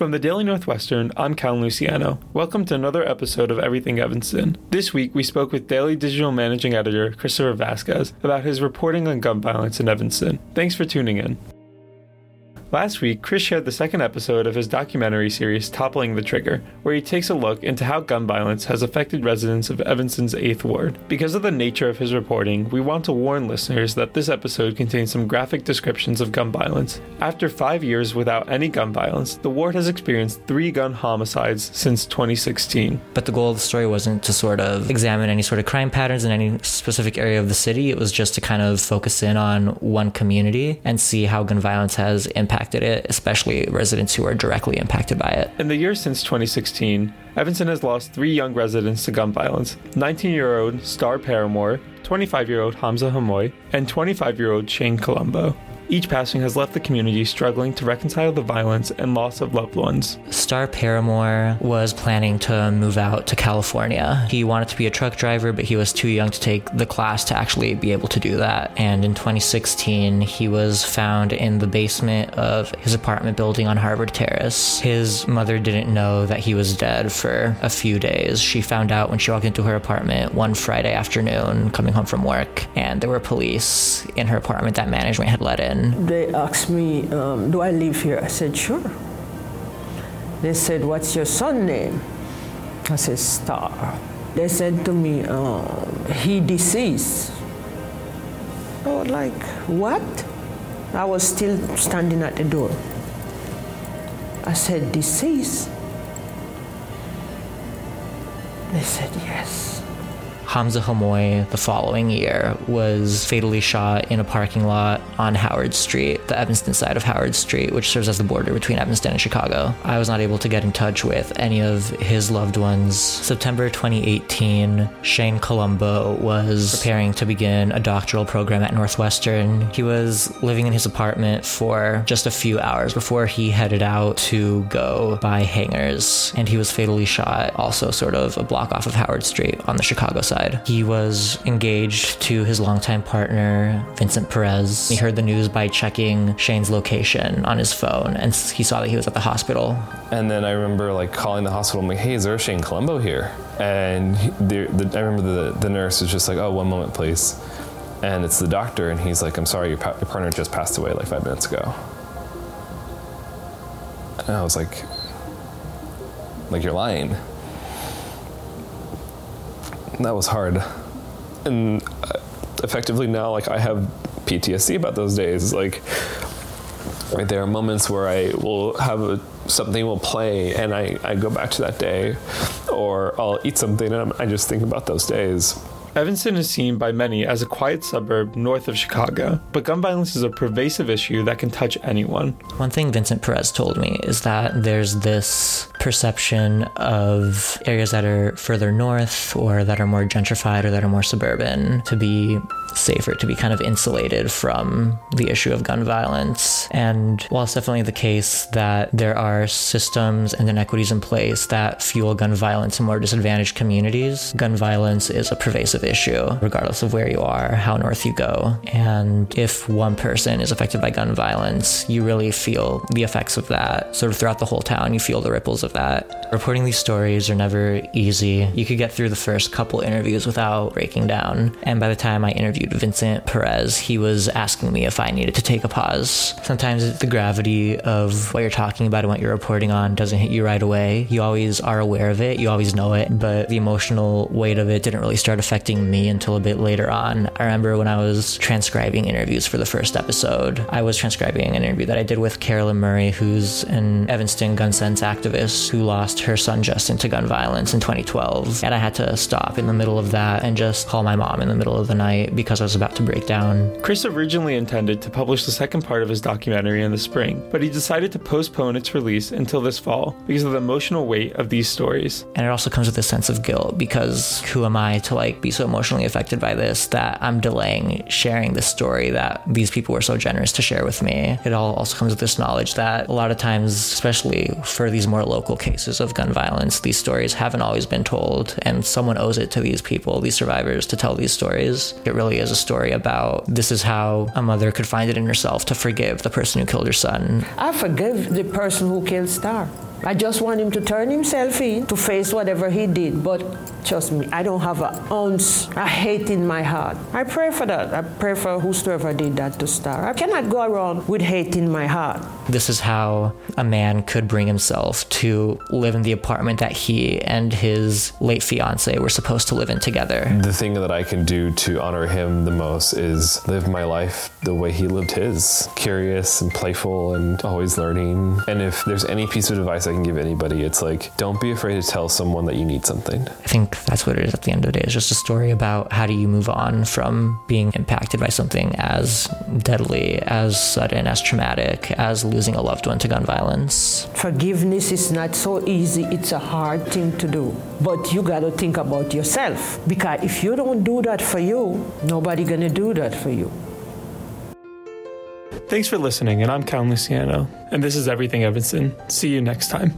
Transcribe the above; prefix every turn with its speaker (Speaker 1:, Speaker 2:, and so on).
Speaker 1: From the Daily Northwestern, I'm Cal Luciano. Welcome to another episode of Everything Evanston. This week, we spoke with Daily Digital Managing Editor Christopher Vazquez about his reporting on gun violence in Evanston. Thanks for tuning in. Last week, Chris shared the second episode of his documentary series Toppling the Trigger, where he takes a look into how gun violence has affected residents of Evanston's 8th Ward. Because of the nature of his reporting, we want to warn listeners that this episode contains some graphic descriptions of gun violence. After five years without any gun violence, the ward has experienced three gun homicides since 2016.
Speaker 2: But the goal of the story wasn't to sort of examine any sort of crime patterns in any specific area of the city. It was just to kind of focus in on one community and see how gun violence has impacted impacted it, especially residents who are directly impacted by it.
Speaker 1: In the years since 2016, Evanston has lost three young residents to gun violence 19 year old Star Paramore, 25 year old Hamza Hamoy, and 25 year old Shane Colombo. Each passing has left the community struggling to reconcile the violence and loss of loved ones.
Speaker 2: Star Paramore was planning to move out to California. He wanted to be a truck driver, but he was too young to take the class to actually be able to do that. And in 2016, he was found in the basement of his apartment building on Harvard Terrace. His mother didn't know that he was dead for a few days. She found out when she walked into her apartment one Friday afternoon coming home from work, and there were police in her apartment that management had let in.
Speaker 3: They asked me, um, Do I live here? I said, Sure. They said, What's your son name? I said, Star. They said to me, um, He deceased. I was like, What? I was still standing at the door. I said, Deceased? They said, Yes.
Speaker 2: Hamza Hamoy the following year was fatally shot in a parking lot on Howard Street, the Evanston side of Howard Street, which serves as the border between Evanston and Chicago. I was not able to get in touch with any of his loved ones. September 2018, Shane Colombo was preparing to begin a doctoral program at Northwestern. He was living in his apartment for just a few hours before he headed out to go buy hangers, and he was fatally shot also sort of a block off of Howard Street on the Chicago side. He was engaged to his longtime partner, Vincent Perez. He heard the news by checking Shane's location on his phone and he saw that he was at the hospital.
Speaker 4: And then I remember like calling the hospital. I'm like, hey, is there a Shane Colombo here? And the, the, I remember the, the nurse was just like, oh, one moment, please. And it's the doctor, and he's like, I'm sorry, your, pa- your partner just passed away like five minutes ago. And I was like, like, you're lying that was hard. And uh, effectively now, like I have PTSD about those days. Like, right there are moments where I will have a, something will play, and I, I go back to that day, or I'll eat something, and I just think about those days.
Speaker 1: Evanston is seen by many as a quiet suburb north of Chicago, but gun violence is a pervasive issue that can touch anyone.
Speaker 2: One thing Vincent Perez told me is that there's this perception of areas that are further north or that are more gentrified or that are more suburban to be safer, to be kind of insulated from the issue of gun violence. And while it's definitely the case that there are systems and inequities in place that fuel gun violence in more disadvantaged communities, gun violence is a pervasive issue, regardless of where you are, how north you go. And if one person is affected by gun violence, you really feel the effects of that sort of throughout the whole town. You feel the ripples of that. Reporting these stories are never easy. You could get through the first couple interviews without breaking down. And by the time I interviewed interviewed Vincent Perez, he was asking me if I needed to take a pause. Sometimes the gravity of what you're talking about and what you're reporting on doesn't hit you right away. You always are aware of it, you always know it, but the emotional weight of it didn't really start affecting me until a bit later on. I remember when I was transcribing interviews for the first episode, I was transcribing an interview that I did with Carolyn Murray, who's an Evanston gun sense activist who lost her son Justin to gun violence in 2012. And I had to stop in the middle of that and just call my mom in the middle of the night because because I was about to break down.
Speaker 1: Chris originally intended to publish the second part of his documentary in the spring, but he decided to postpone its release until this fall because of the emotional weight of these stories.
Speaker 2: And it also comes with a sense of guilt because who am I to like be so emotionally affected by this that I'm delaying sharing this story that these people were so generous to share with me. It all also comes with this knowledge that a lot of times, especially for these more local cases of gun violence, these stories haven't always been told and someone owes it to these people, these survivors to tell these stories. It really is a story about this is how a mother could find it in herself to forgive the person who killed her son.
Speaker 3: I forgive the person who killed Star. I just want him to turn himself in to face whatever he did. But trust me, I don't have an ounce of hate in my heart. I pray for that. I pray for whosoever did that to Star. I cannot go around with hate in my heart.
Speaker 2: This is how a man could bring himself to live in the apartment that he and his late fiance were supposed to live in together.
Speaker 4: The thing that I can do to honor him the most is live my life the way he lived his curious and playful and always learning. And if there's any piece of advice I can give anybody, it's like, don't be afraid to tell someone that you need something.
Speaker 2: I think that's what it is at the end of the day. It's just a story about how do you move on from being impacted by something as deadly, as sudden, as traumatic, as losing a loved one to gun violence.
Speaker 3: Forgiveness is not so easy. It's a hard thing to do. But you got to think about yourself because if you don't do that for you, nobody going to do that for you.
Speaker 1: Thanks for listening, and I'm Cal Luciano, and this is Everything Evanston. See you next time.